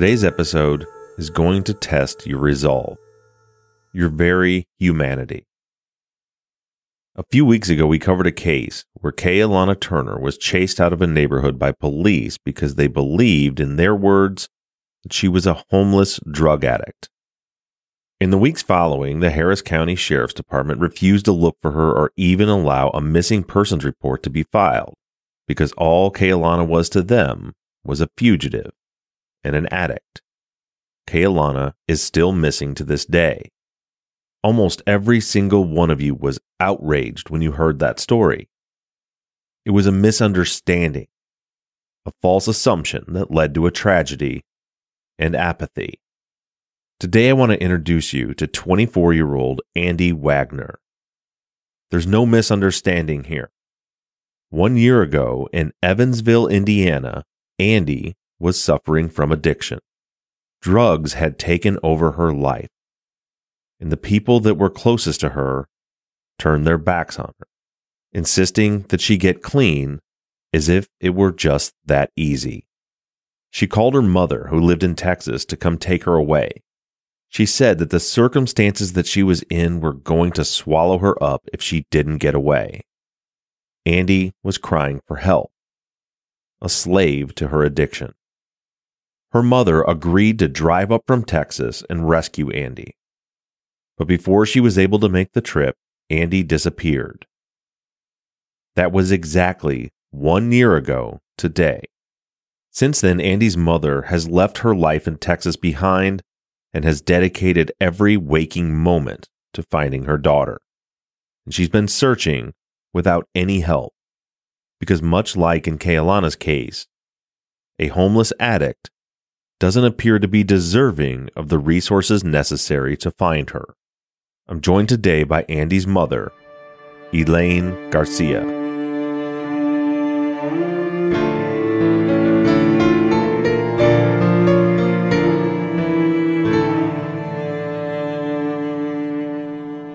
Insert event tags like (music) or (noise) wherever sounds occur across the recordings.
Today's episode is going to test your resolve, your very humanity. A few weeks ago, we covered a case where Kay Alana Turner was chased out of a neighborhood by police because they believed, in their words, that she was a homeless drug addict. In the weeks following, the Harris County Sheriff's Department refused to look for her or even allow a missing persons report to be filed because all Kay Alana was to them was a fugitive and an addict. Kaylana is still missing to this day. Almost every single one of you was outraged when you heard that story. It was a misunderstanding, a false assumption that led to a tragedy and apathy. Today, I want to introduce you to 24 year old Andi Wagner. There's no misunderstanding here. One year ago in Evansville, Indiana, Andi was suffering from addiction. Drugs had taken over her life, and the people that were closest to her turned their backs on her, insisting that she get clean as if it were just that easy. She called her mother, who lived in Texas, to come take her away. She said that the circumstances that she was in were going to swallow her up if she didn't get away. Andi was crying for help, a slave to her addiction. Her mother agreed to drive up from Texas and rescue Andi. But before she was able to make the trip, Andi disappeared. That was exactly one year ago today. Since then, Andi's mother has left her life in Texas behind and has dedicated every waking moment to finding her daughter. And she's been searching without any help. Because, much like in Kaylana's case, a homeless addict doesn't appear to be deserving of the resources necessary to find her. I'm joined today by Andi's mother, Elaine Garcia.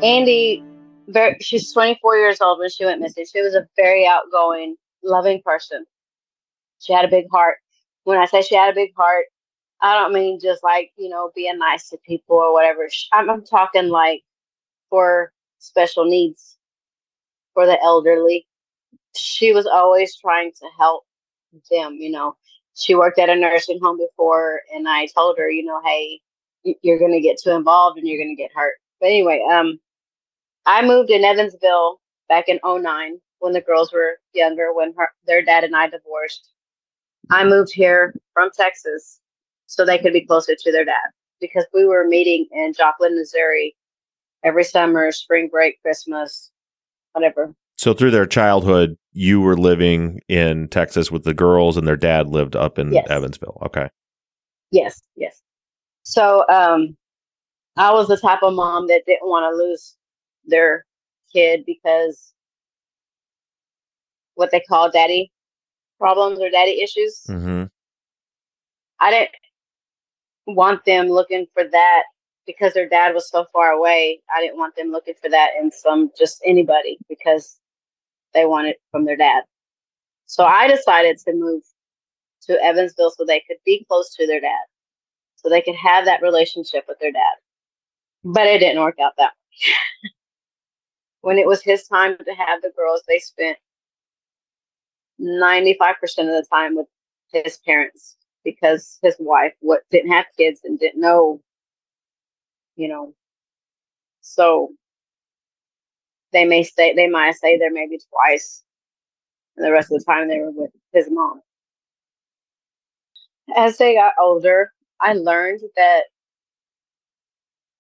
Andi, very, she's 24 years old when she went missing. She was a very outgoing, loving person. She had a big heart. When I say she had a big heart, I don't mean just like, you know, being nice to people or whatever. I'm, I'm talking like for special needs, for the elderly. She was always trying to help them, you know. she worked at a nursing home before, and I told her, you know, hey, you're going to get too involved and you're going to get hurt. But anyway, um, I moved in Evansville back in 09 when the girls were younger, when her, their dad and I divorced. I moved here from Texas so they could be closer to their dad because we were meeting in Joplin, Missouri every summer, spring break, Christmas, whatever. So through their childhood, you were living in Texas with the girls and their dad lived up in yes. Evansville. Okay. Yes, yes. So um I was the type of mom that didn't want to lose their kid because what they call daddy problems or daddy issues. Mm-hmm. I didn't want them looking for that because their dad was so far away. I didn't want them looking for that in some just anybody because they want it from their dad. So I decided to move to Evansville so they could be close to their dad, so they could have that relationship with their dad. But it didn't work out that way. (laughs) when it was his time to have the girls, they spent 95% of the time with his parents because his wife what didn't have kids and didn't know you know. So they may stay they might stay there maybe twice and the rest of the time they were with his mom. As they got older i learned that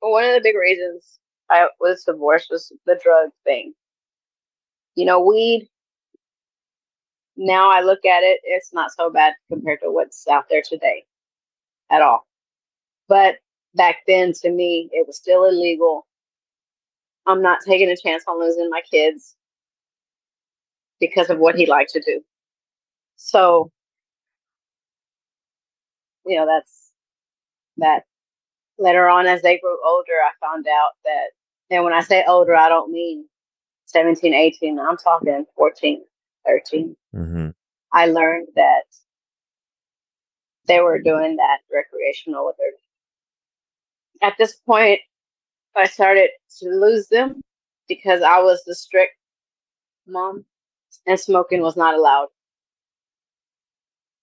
one of the big reasons i was divorced was the drug thing. You know weed now I look at it, it's not so bad compared to what's out there today at all. But back then, to me, it was still illegal. I'm not taking a chance on losing my kids because of what he liked to do. So, you know, that's that. Later on, as they grew older, I found out that, and when I say older, I don't mean 17, 18, I'm talking 14, 13, mm-hmm. I learned that they were doing that recreational with their. At this point, I started to lose them because I was the strict mom and smoking was not allowed.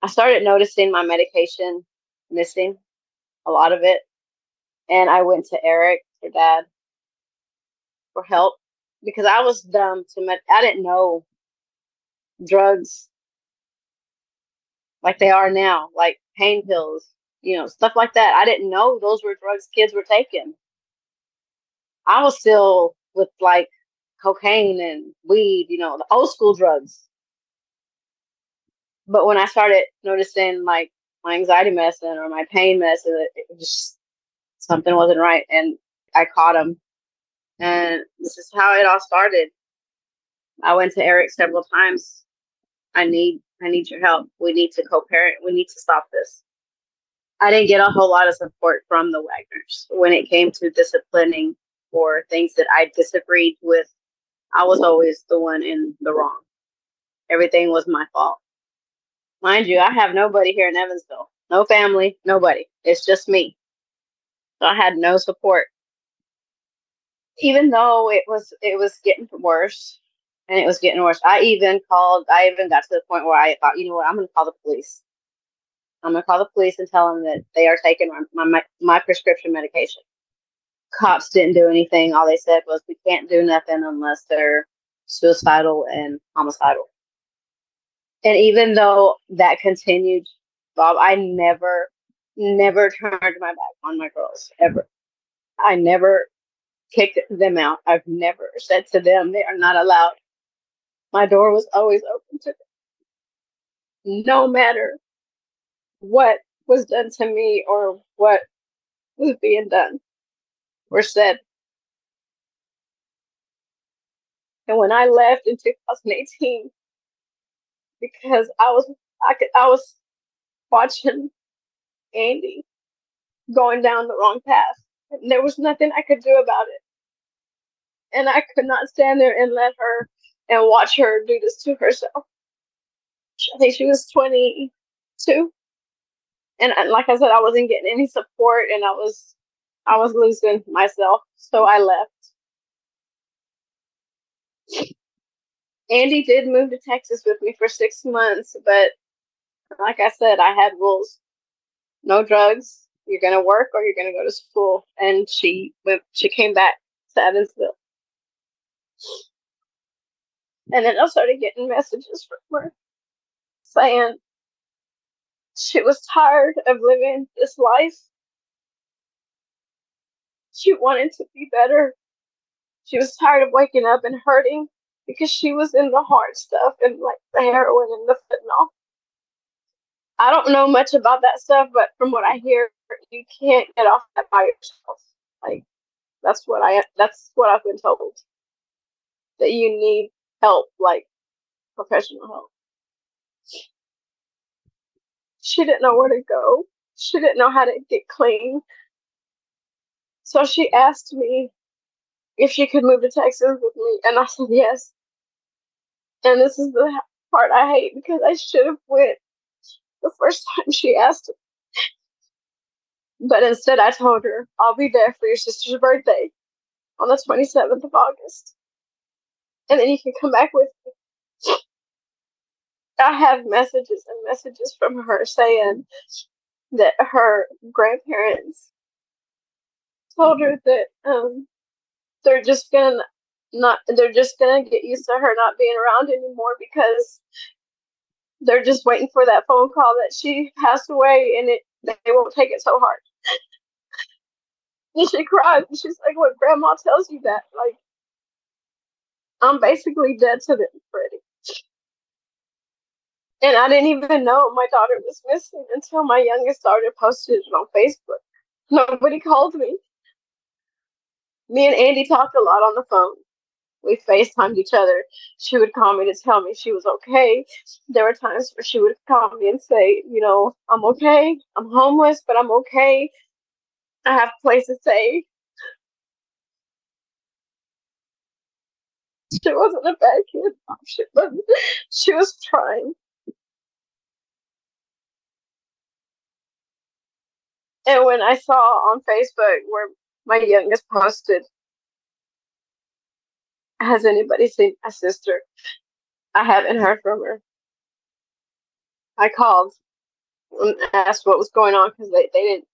I started noticing my medication missing a lot of it. And I went to Eric, her dad, for help because I was dumb to med- I didn't know drugs like they are now, like pain pills, you know, stuff like that. I didn't know those were drugs kids were taking. I was still with like cocaine and weed, you know, the old school drugs. But when I started noticing like my anxiety medicine or my pain medicine, it, it just something wasn't right, and I caught him. And this is how it all started. I went to Eric several times I need I need your help. We need to co-parent. We need to stop this. I didn't get a whole lot of support from the Wagners when it came to disciplining or things that I disagreed with. I was always the one in the wrong. Everything was my fault. Mind you, I have nobody here in Evansville. No family, nobody. It's just me. So I had no support. Even though it was it was getting worse, and it was getting worse. I even called. I even got to the point where I thought, you know what, I'm going to call the police. I'm going to call the police and tell them that they are taking my, my my prescription medication. Cops didn't do anything. All they said was, we can't do nothing unless they're suicidal and homicidal. And even though that continued, Bob, I never, never turned my back on my girls ever. I never kicked them out. I've never said to them they are not allowed my door was always open to them. No matter what was done to me or what was being done or said. And when I left in 2018, because I was I could I was watching Andi going down the wrong path. And there was nothing I could do about it. And I could not stand there and let her and watch her do this to herself. I think she was 22. And like I said, I wasn't getting any support and I was I was losing myself. So I left. Andi did move to Texas with me for six months, but Like I said, I had rules. No drugs. You're gonna work or you're gonna go to school. And she went she came back to Evansville. And then I started getting messages from her saying she was tired of living this life. She wanted to be better. She was tired of waking up and hurting because she was in the hard stuff and like the heroin and the fentanyl. I don't know much about that stuff, but from what I hear, you can't get off that by yourself. Like that's what I that's what I've been told. That you need help, like professional help. She didn't know where to go. She didn't know how to get clean. So she asked me if she could move to Texas with me, and I (laughs) said yes. And this is the part I hate because I should have went the first (laughs) time she asked. But instead, I told her I'll be there for your sister's birthday on the 27th of August, and then you can come back with me. I have messages and messages from her saying that her grandparents told her that um, they're just gonna not they're just gonna get used to her not being around anymore because they're just waiting for that phone call that she passed away and it they won't take it so hard. (laughs) and she cried. She's like, "What grandma tells you that? Like, I'm basically dead to them, Freddie." And I didn't even know my daughter was missing until my youngest daughter posted it on Facebook. Nobody called me. Me and Andi talked a lot on the phone. We FaceTimed each other. She would call me to tell me she was okay. There were times where she would call me and say, you know, I'm okay. I'm homeless, but I'm okay. I have a place to stay. (laughs) She wasn't a bad kid. She was, she was trying. And when I saw on Facebook where my youngest posted, Has anybody seen my sister? I haven't heard from her. I called and asked what was going on because they, they didn't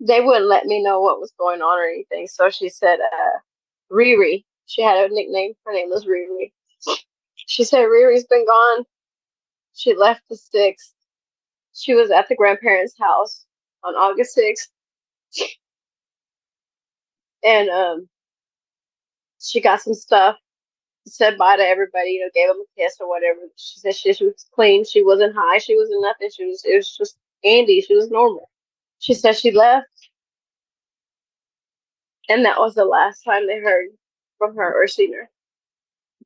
they wouldn't let me know what was going on or anything. So she said, uh, Riri. She had a nickname. Her name was Riri. She said Riri's been gone. She left the sixth she was at the grandparents' house on August 6th. And um, she got some stuff, said bye to everybody, you know, gave them a kiss or whatever. She said she, she was clean. She wasn't high. She wasn't nothing. She was, it was just Andi. She was normal. She said she left. And that was the last time they heard from her or seen her.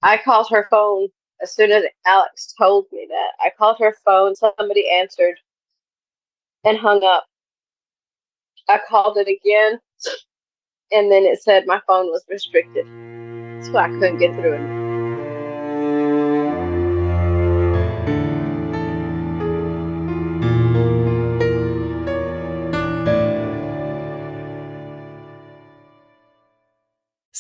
I called her phone as soon as Alex told me that, I called her phone, somebody answered and hung up. I called it again, and then it said my phone was restricted, so I couldn't get through.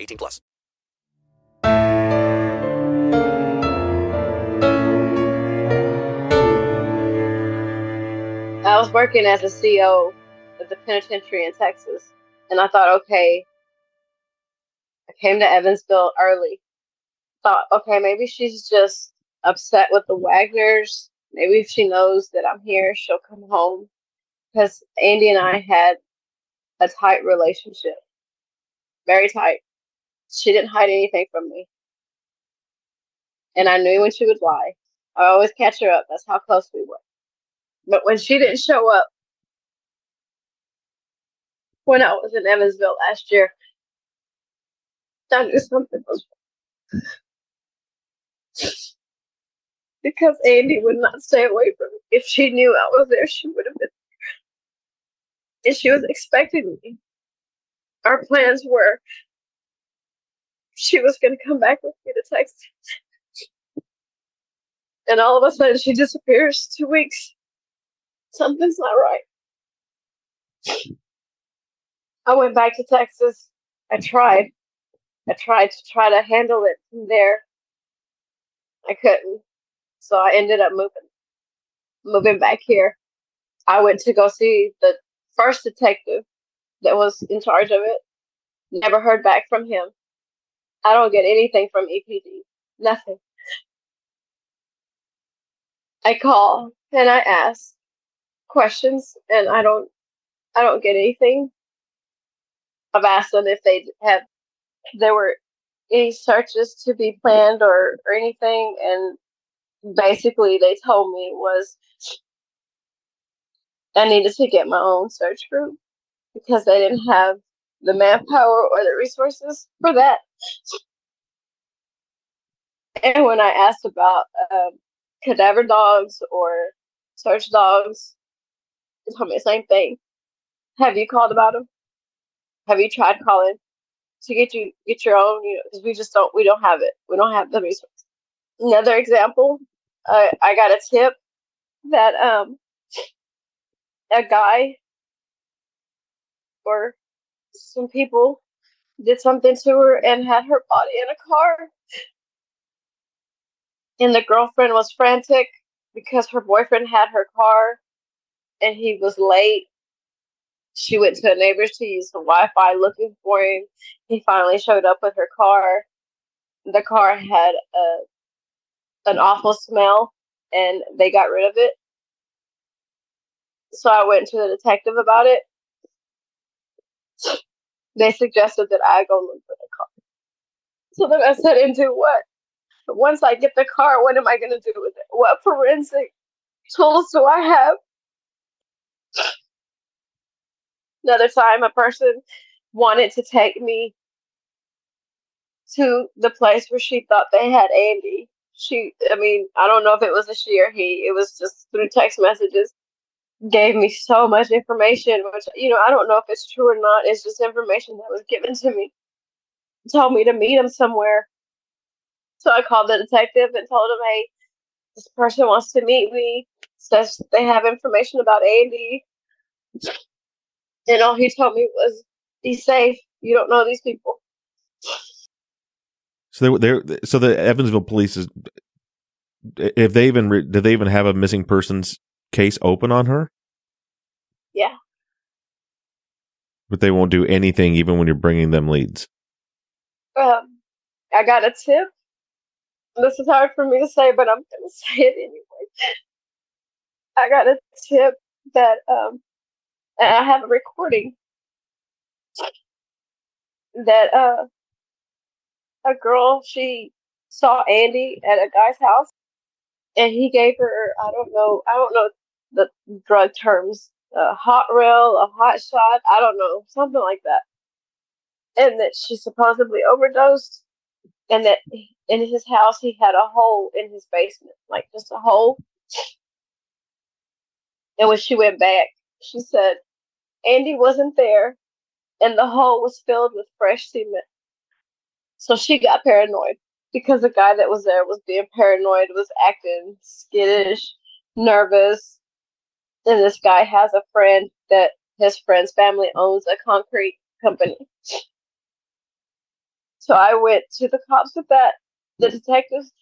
18 plus. I was working as a CO at the penitentiary in Texas, and I thought, okay, I came to Evansville early. Thought, okay, maybe she's just upset with the Wagners. Maybe if she knows that I'm here, she'll come home. Because Andi and I had a tight relationship, very tight. She didn't hide anything from me. And I knew when she would lie. I always catch her up. That's how close we were. But when she didn't show up, when I was in Evansville last year, I knew something was wrong because Andi would not stay away from me. If she knew I was there, she would have been there. And she was expecting me. Our plans were she was going to come back with me to Texas. And all of a sudden, she disappears. Two weeks. Something's not right. I went back to Texas. I tried. I tried to try to handle it from there. I couldn't. So I ended up moving, moving back here. I went to go see the first detective that was in charge of it. Never heard back from him. I don't get anything from EPD. Nothing. I call and I ask questions and I don't I don't get anything. I've asked them if they have there were any searches to be planned or, or anything and basically they told me was I needed to get my own search group because they didn't have the manpower or the resources for that. And when I asked about um, cadaver dogs or search dogs, they told me the same thing. Have you called about them? Have you tried calling to get you get your own? You know, because we just don't we don't have it. We don't have the resources. Another example, uh, I got a tip that um a guy or some people did something to her and had her body in a car. And the girlfriend was frantic because her boyfriend had her car and he was late. She went to a neighbor's to use the Wi Fi looking for him. He finally showed up with her car. The car had a an awful smell and they got rid of it. So I went to the detective about it. They suggested that I go look for the car. So then I said, into what? Once I get the car, what am I going to do with it? What forensic tools do I have? Another time, a person wanted to take me to the place where she thought they had Andi she i mean i don't know if it was a she or he it was just through text messages gave me so much information which you know i don't know if it's true or not it's just information that was given to me. Told me to meet him somewhere. So i called the detective and told him hey this person wants to meet me. Says they have information about andi. And all he told me was be safe. You don't know these people. So they they so the Evansville police is if they even did they even have a missing persons case open on her? Yeah. But they won't do anything even when you're bringing them leads. Um, I got a tip. This is hard for me to say, but I'm going (laughs) to say it anyway. I got a tip that um, and I have a recording that uh a girl, she saw Andi at a guy's house, and he gave her I don't know I don't know the drug terms a hot rail a hot shot I don't know something like that, and that she supposedly overdosed, and that in his house he had a hole in his basement like just a hole, and when she went back she said Andi wasn't there, and the hole was filled with fresh cement. So she got paranoid because the guy that was there was being paranoid, was acting skittish, nervous. And this guy has a friend that his friend's family owns a concrete company. So I went to the cops with that, the detectives,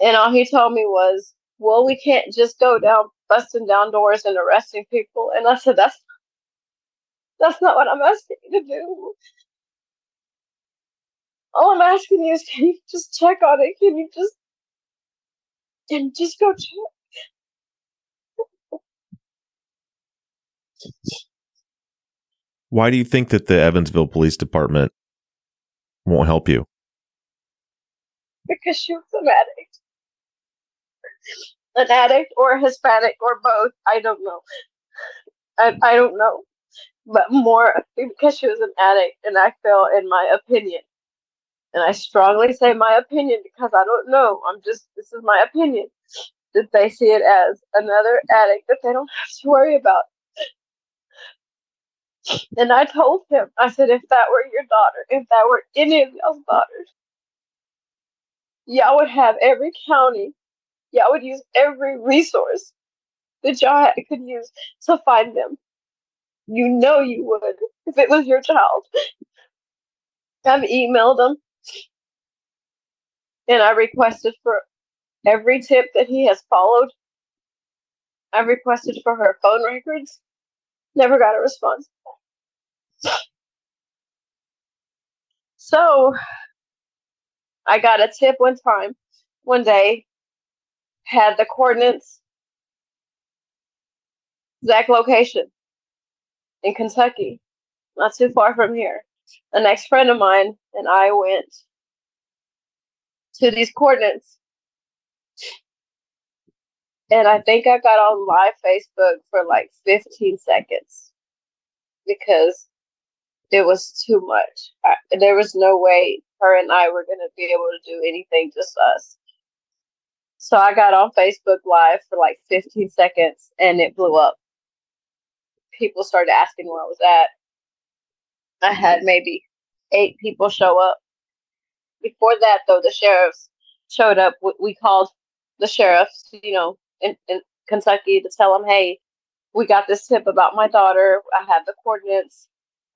and all he told me was, Well, we can't just go down busting down doors and arresting people. And I said, That's that's not what I'm asking you to do. All I'm asking you is can you just check on it? Can you just can just go check? Why do you think that the Evansville Police Department won't help you? Because she was an addict. An addict or Hispanic or both. I don't know. I I don't know. But more because she was an addict and I feel in my opinion and I strongly say my opinion because I don't know. I'm just, this is my opinion, that they see it as another addict that they don't have to worry about. And I told him, I said, if that were your daughter, if that were any of y'all's daughters, y'all would have every county, y'all would use every resource that y'all could use to find them. You know you would if it was your child. I've emailed them and I requested for every tip that he has followed. I requested for her phone records. Never got a response. So I got a tip one time, one day, had the coordinates, exact location in Kentucky, not too far from here. The next friend of mine and I went to these coordinates. And I think I got on live Facebook for like 15 seconds because it was too much. I, there was no way her and I were going to be able to do anything just us. So I got on Facebook Live for like 15 seconds and it blew up. People started asking where I was at. I had maybe eight people show up before that, though, the sheriffs showed up. We called the sheriffs, you know, in, in Kentucky to tell them, hey, we got this tip about my daughter. I have the coordinates.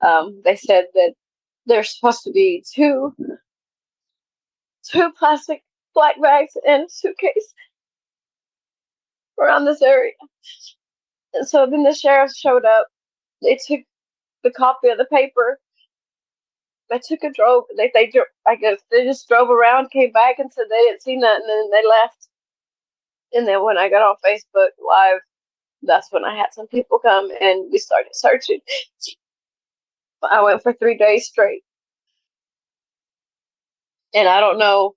Um, they said that there's supposed to be two two plastic black bags and suitcase around this area. And so then the sheriff showed up. They took the copy of the paper they took a drove. They they I guess they just drove around, came back, and said they didn't see nothing, and they left. And then when I got on Facebook Live, that's when I had some people come and we started searching. I went for three days straight, and I don't know.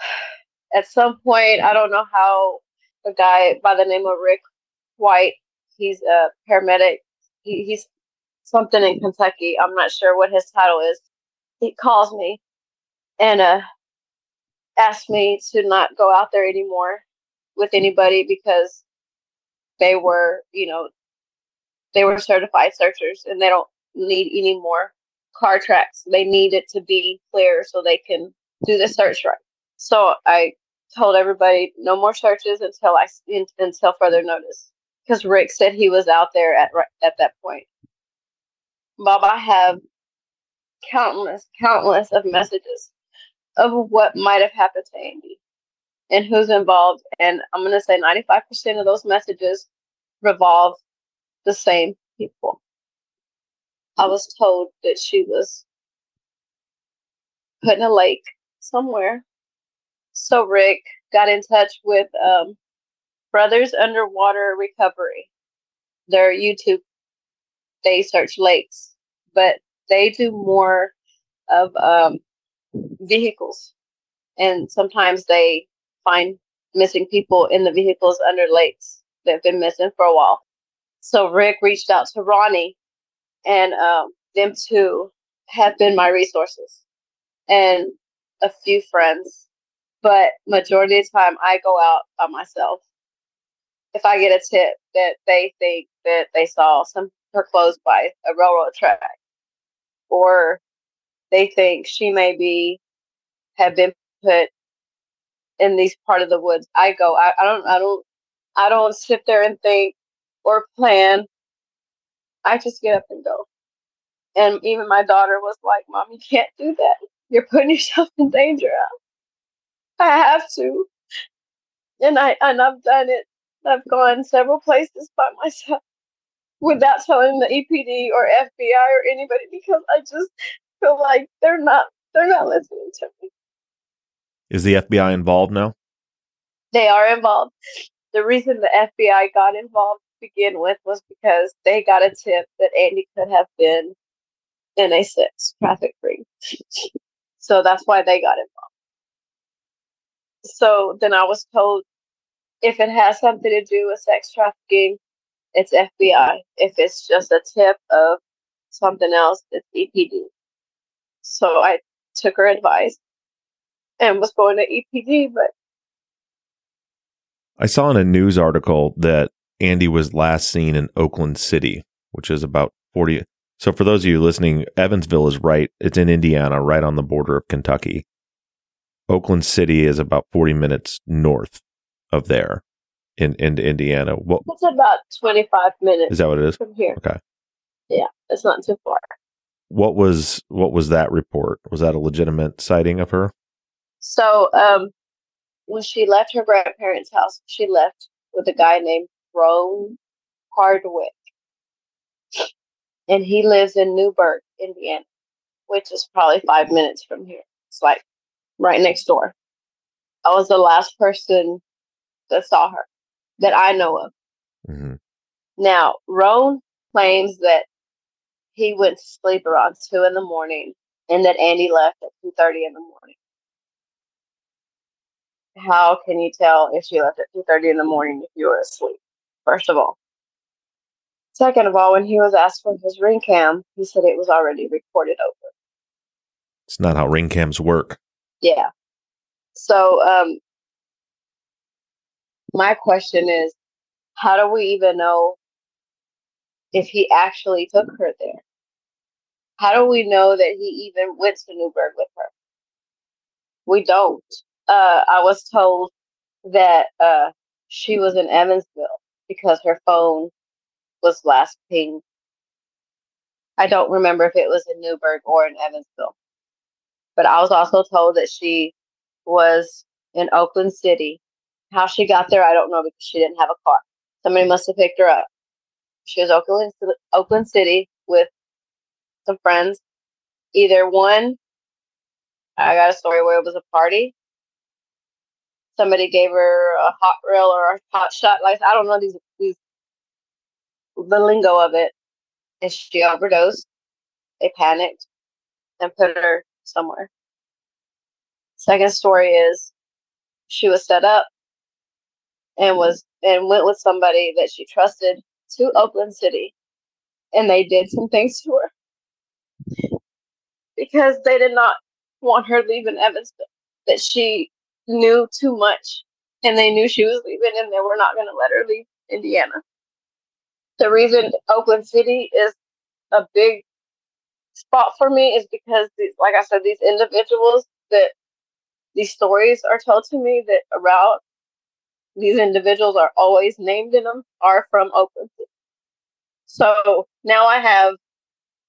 (sighs) At some point, I don't know how a guy by the name of Rick White, he's a paramedic. He, he's something in Kentucky. I'm not sure what his title is he calls me and uh asked me to not go out there anymore with anybody because they were, you know, they were certified searchers and they don't need any more car tracks. They need it to be clear so they can do the search right. So I told everybody no more searches until I until further notice because Rick said he was out there at at that point. Bob, I have countless, countless of messages of what might have happened to Andi and who's involved. And I'm going to say 95% of those messages revolve the same people. I was told that she was put in a lake somewhere. So Rick got in touch with um, Brothers Underwater Recovery. Their YouTube, they search lakes, but they do more of um, vehicles and sometimes they find missing people in the vehicles under lakes that have been missing for a while. So Rick reached out to Ronnie, and um, them two have been my resources, and a few friends. But majority of the time, I go out by myself. If I get a tip that they think that they saw some her clothes by a railroad track, or they think she may be have been put in these part of the woods. I go. I, I don't. I don't. I don't sit there and think or plan. I just get up and go. And even my daughter was like, "Mom, you can't do that. You're putting (laughs) yourself in danger." I have to, and I and I've done it. I've gone several places by (laughs) myself without telling the EPD or FBI or anybody because I just feel like they're not they're not listening to me. Is the FBI involved now? They are involved. The reason the FBI got involved begin with was because they got a tip that Andi could have been in a six traffic ring. so that's why they got involved. So then I was told if it has something to do with sex trafficking, it's FBI. If it's just a tip of something else, it's EPD. So I took her advice and was going to EPD, but I saw in a news article that Andi was last seen in Oakland City, which is about 40. So for those of you listening, Evansville is right. It's in Indiana, right on the border of Kentucky. Oakland City is about 40 minutes north of there in, in Indiana. What it's about 25 minutes is that what it is? from here. Okay. Yeah, it's not too far. What was what was that report? Was that a legitimate sighting of her? So, um, when she left her grandparents' house, she left with a guy named Roan Hardwick. And he lives in Newburgh, Indiana, which is probably five minutes from here. It's like right next door. I was the last person that saw her that I know of. hmm Now, Roan claims that he went to sleep around two in the morning and that Andi left at two thirty in the morning. How can you tell if she left at two thirty in the morning if you were asleep? First of all. Second of all, when he was asked for his ring cam, he said it was already recorded over. It's not how ring cams work. Yeah. So, um, my question is, how do we even know if he actually took her there? How do we know that he even went to Newburgh with her? We don't. Uh, I was told that uh, she was in Evansville because her phone was last pinged. I don't remember if it was in Newburgh or in Evansville. But I was also told that she was in Oakland City. How she got there, I don't know because she didn't have a car. Somebody must have picked her up. She was Oakland Oakland City with some friends. Either one, I got a story where it was a party. Somebody gave her a hot rail or a hot shot. Like I don't know these these the lingo of it. And she overdosed. They panicked and put her somewhere. Second story is she was set up and mm-hmm. was and went with somebody that she trusted to Oakland City and they did some things to her because they did not want her leaving Evansville. That she knew too much and they knew she was leaving and they were not going to let her leave Indiana. The reason Oakland City is a big spot for me is because, these, like I said, these individuals that these stories are told to me that around these individuals are always named in them are from Oakland City. So now I have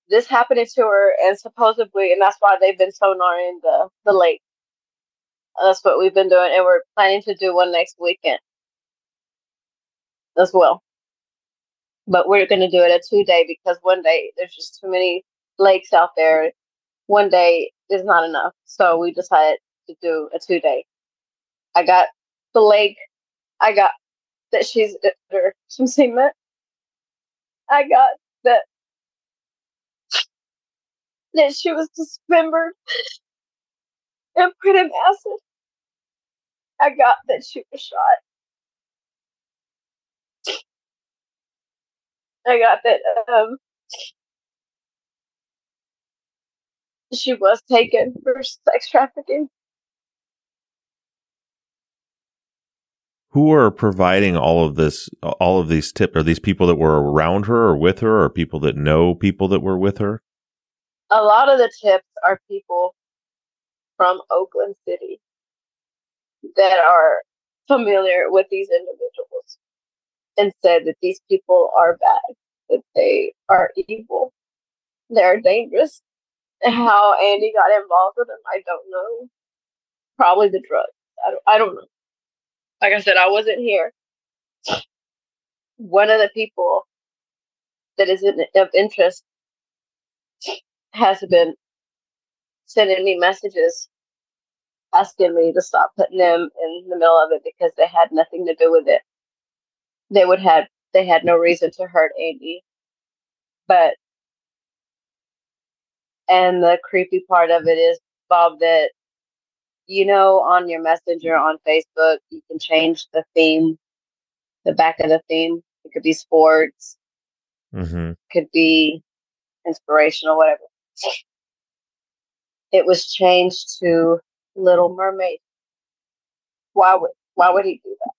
this happening to her, and supposedly, and that's why they've been sonaring the the lake. That's what we've been doing, and we're planning to do one next weekend as well. But we're going to do it a two day because one day there's just too many lakes out there. One day is not enough, so we decided to do a two day. I got the lake. I got that she's under (laughs) some cement. I got that that she was dismembered and put in acid. I got that she was shot. I got that um she was taken for sex trafficking. Who are providing all of this, all of these tips? Are these people that were around her or with her, or people that know people that were with her? A lot of the tips are people from Oakland City that are familiar with these individuals and said that these people are bad, that they are evil, they're dangerous. How Andi got involved with them, I don't know. Probably the drugs. I don't, I don't know. Like I said, I wasn't here. One of the people that is of interest has been sending me messages asking me to stop putting them in the middle of it because they had nothing to do with it. They would have they had no reason to hurt Andi. But and the creepy part of it is, Bob, that you know on your messenger on Facebook you can change the theme, the back of the theme. It could be sports, Mm-hmm. could be inspirational, whatever. It was changed to Little Mermaid. Why would why would he do that?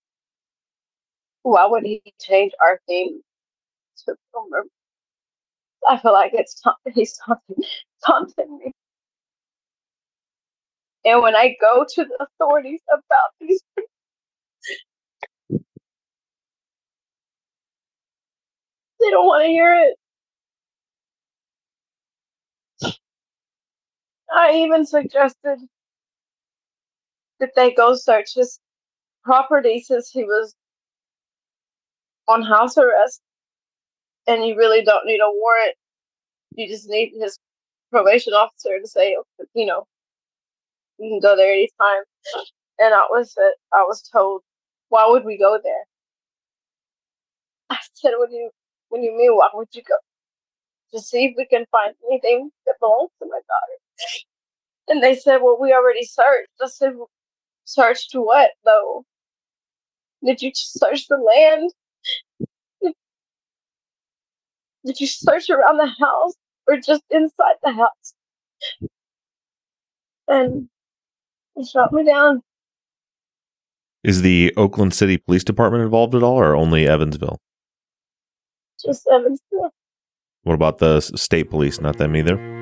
Why would he change our theme to Little Mermaid? I feel like it's ta- he's taunting, taunting me. And when I go to the authorities about these (laughs) they don't want to hear it. I even suggested that they go search his property since he was on house arrest and you really don't need a warrant. You just need his probation officer to say, you know, you can go there anytime. And I was I was told, why would we go there? I said, what do you do you mean? Why would you go? To see if we can find anything that belongs to my daughter. And they said, well, we already searched. I said, searched what though? Did you search the land? Did, did you search around the house or just inside the house? And they shot me down. Is the Oakland City Police Department involved at all, or only Evansville? Just Evansville. What about the state police? Not them either.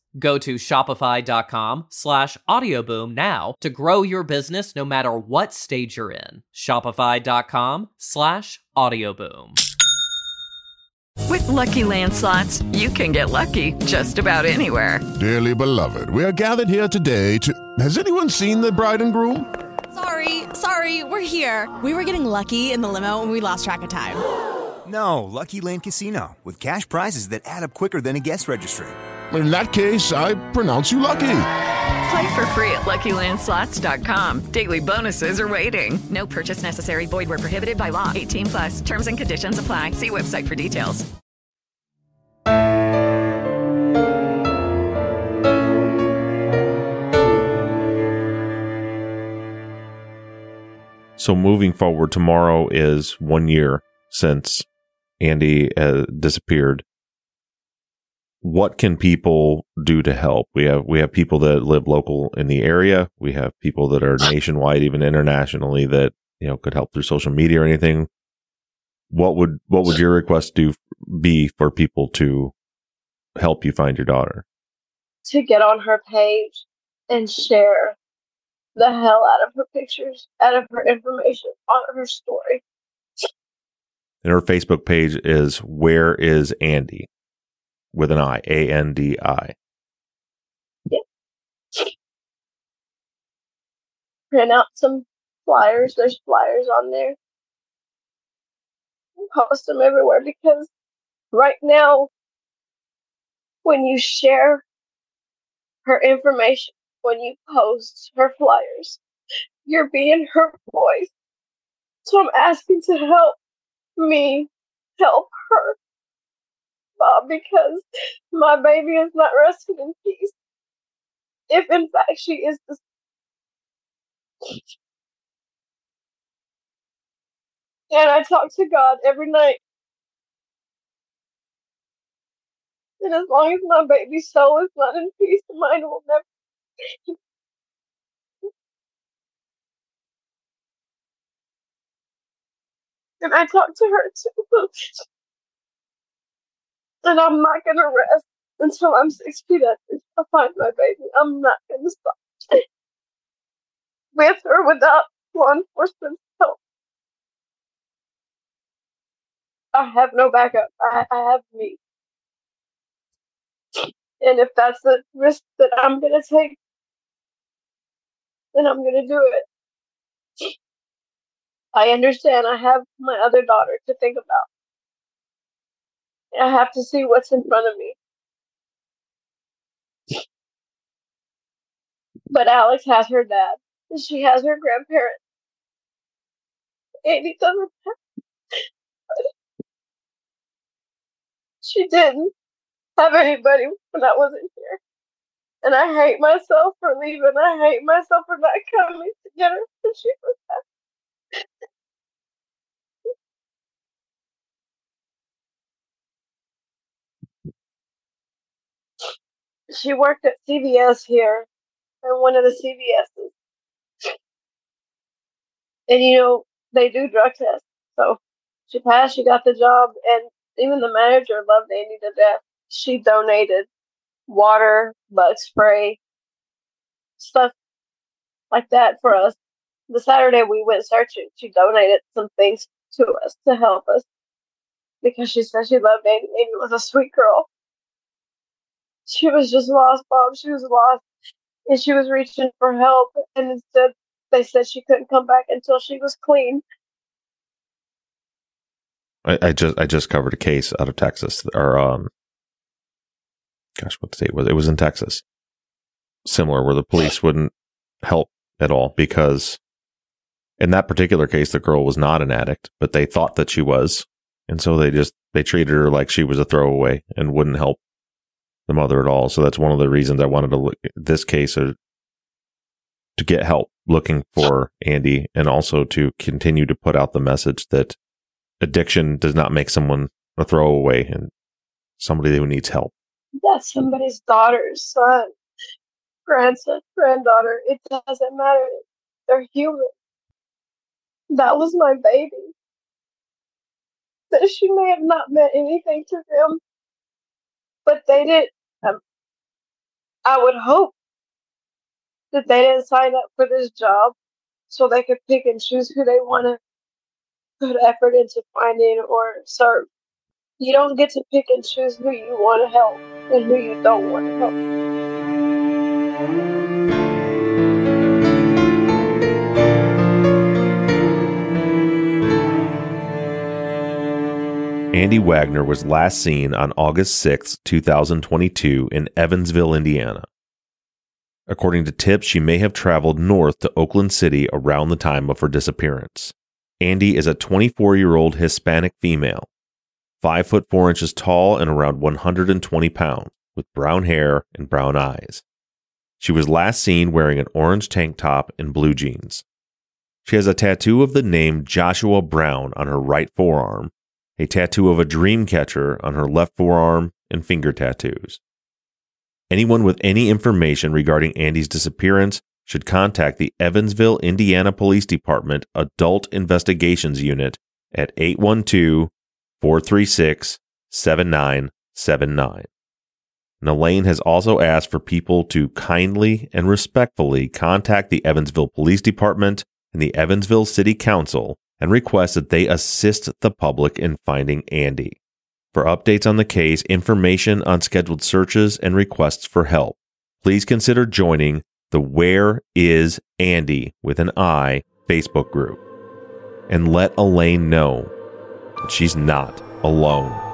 Go to shopify.com slash audioboom now to grow your business no matter what stage you're in. Shopify.com slash audioboom. With Lucky Land slots, you can get lucky just about anywhere. Dearly beloved, we are gathered here today to. Has anyone seen the bride and groom? Sorry, sorry, we're here. We were getting lucky in the limo and we lost track of time. No, Lucky Land Casino, with cash prizes that add up quicker than a guest registry. In that case, I pronounce you lucky. Play for free at LuckyLandSlots.com. Daily bonuses are waiting. No purchase necessary. Void were prohibited by law. 18 plus. Terms and conditions apply. See website for details. So moving forward, tomorrow is one year since Andi uh, disappeared. What can people do to help? We have we have people that live local in the area. We have people that are nationwide, even internationally, that you know could help through social media or anything. What would what would your request do be for people to help you find your daughter? To get on her page and share the hell out of her pictures, out of her information, on her story. And her Facebook page is Where is Andi? With an I, A N D I. Yeah. Print out some flyers. There's flyers on there. Post them everywhere because right now, when you share her information, when you post her flyers, you're being her voice. So I'm asking to help me help her, Because my baby is not resting in peace. If in fact she is the and I talk to God every night. And as long as my baby's soul is not in peace, mine will never. And I talk to her too. And I'm not gonna rest until I'm six feet under. I find my baby. I'm not gonna stop. With or without law enforcement help. I have no backup. I, I have me. And if that's the risk that I'm gonna take, then I'm gonna do it. I understand I have my other daughter to think about. I have to see what's in front of me. But Alex has her dad. She has her grandparents. Amy doesn't She didn't have anybody when I wasn't here. And I hate myself for leaving. I hate myself for not coming to get her when she was back. She worked at CVS here, and one of the CVS's. And you know, they do drug tests. So she passed, she got the job, and even the manager loved Andi to death. She donated water, bug spray, stuff like that for us. The Saturday we went searching, she donated some things to us to help us because she said she loved Amy. Amy was a sweet girl. She was just lost, Bob. She was lost. And she was reaching for help. And instead, they said she couldn't come back until she was clean. I, I just I just covered a case out of Texas, or um, gosh, what state was it? It was in Texas. Similar, where the police (laughs) wouldn't help at all because in that particular case, the girl was not an addict, but they thought that she was, and so they just they treated her like she was a throwaway and wouldn't help the mother at all. So that's one of the reasons I wanted to look this case uh, to get help looking for Andi and also to continue to put out the message that addiction does not make someone a throwaway and somebody who needs help. That's somebody's daughter, son, grandson, granddaughter. It doesn't matter. They're human. That was my baby. That she may have not meant anything to them, but they did. Um, I would hope that they didn't sign up for this job so they could pick and choose who they want to put effort into finding or serve. You don't get to pick and choose who you want to help and who you don't want to help. Andi Wagner was last seen on August 6, 2022, in Evansville, Indiana. According to tips, she may have traveled north to Oakland City around the time of her disappearance. Andi is a 24 year old Hispanic female, 5 foot 4 inches tall and around 120 pounds, with brown hair and brown eyes. She was last seen wearing an orange tank top and blue jeans. She has a tattoo of the name Joshua Brown on her right forearm, a tattoo of a dream catcher on her left forearm, and finger tattoos. Anyone with any information regarding Andi's disappearance should contact the Evansville, Indiana Police Department Adult Investigations Unit at 812 436 7979. Elaine has also asked for people to kindly and respectfully contact the Evansville Police Department and the Evansville City Council and request that they assist the public in finding Andi. For updates on the case, information on scheduled searches, and requests for help, please consider joining the Where is Andi with an I Facebook group. And let Elaine know that she's not alone.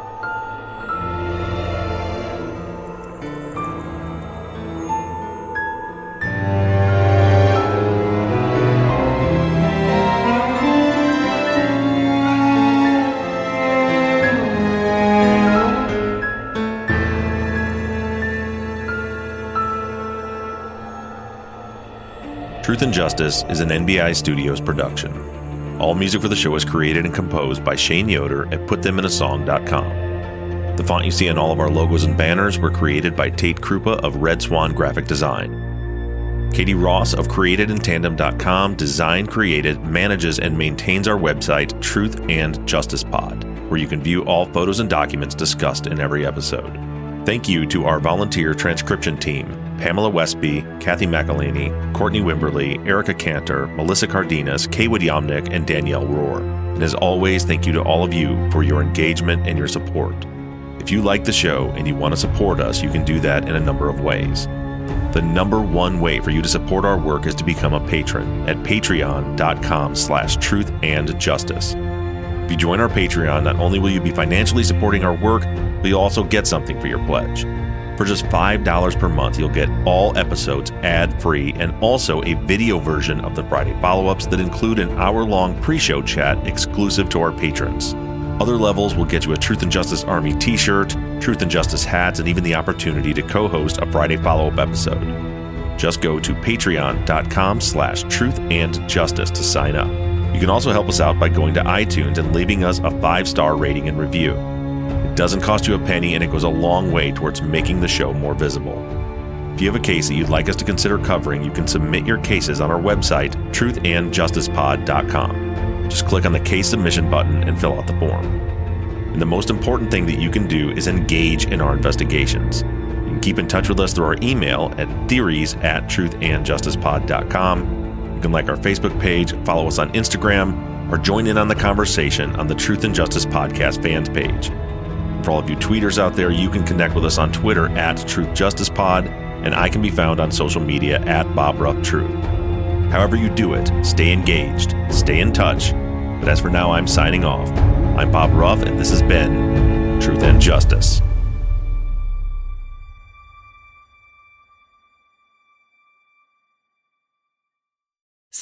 Truth and Justice is an NBI Studios production. All music for the show is created and composed by Shane Yoder at PutThemInASong.com. The font you see on all of our logos and banners were created by Tate Krupa of Red Swan Graphic Design. Katie Ross of CreatedInTandem.com designed, created, manages, and maintains our website, Truth and Justice Pod, where you can view all photos and documents discussed in every episode. Thank you to our volunteer transcription team Pamela Westby, Kathy McElhaney, Courtney Wimberly, Erica Cantor, Melissa Cardenas, Kaywood Yomnick, and Danielle Rohr. And as always, thank you to all of you for your engagement and your support. If you like the show and you want to support us, you can do that in a number of ways. The number one way for you to support our work is to become a patron at patreon.com slash truth and justice. If you join our Patreon, not only will you be financially supporting our work, but you'll also get something for your pledge. For just $5 per month, you'll get all episodes ad free and also a video version of the Friday follow ups that include an hour long pre show chat exclusive to our patrons. Other levels will get you a Truth and Justice Army t shirt, Truth and Justice hats, and even the opportunity to co host a Friday follow up episode. Just go to patreon.com slash truth and justice to sign up. You can also help us out by going to iTunes and leaving us a five star rating and review. It doesn't cost you a penny and it goes a long way towards making the show more visible. If you have a case that you'd like us to consider covering, you can submit your cases on our website, truthandjusticepod.com. Just click on the case submission button and fill out the form. And the most important thing that you can do is engage in our investigations. You can keep in touch with us through our email at theories at truthandjusticepod.com. You can like our Facebook page, follow us on Instagram, or join in on the conversation on the Truth and Justice Podcast fans page. For all of you tweeters out there, you can connect with us on Twitter at Truth Justice Pod, and I can be found on social media at Bob Ruff Truth. However you do it, stay engaged, stay in touch. But as for now, I'm signing off. I'm Bob Ruff, and this has been Truth and Justice.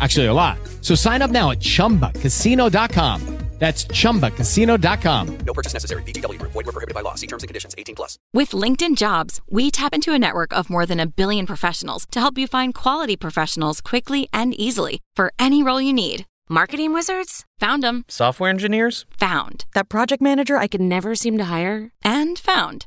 Actually, a lot. So sign up now at chumbacasino.com. That's chumbacasino.com. No purchase necessary. VGW Group. Void were prohibited by law. See terms and conditions. 18 plus. With LinkedIn Jobs, we tap into a network of more than a billion professionals to help you find quality professionals quickly and easily for any role you need. Marketing wizards? Found them. Software engineers? Found. That project manager I could never seem to hire? And found.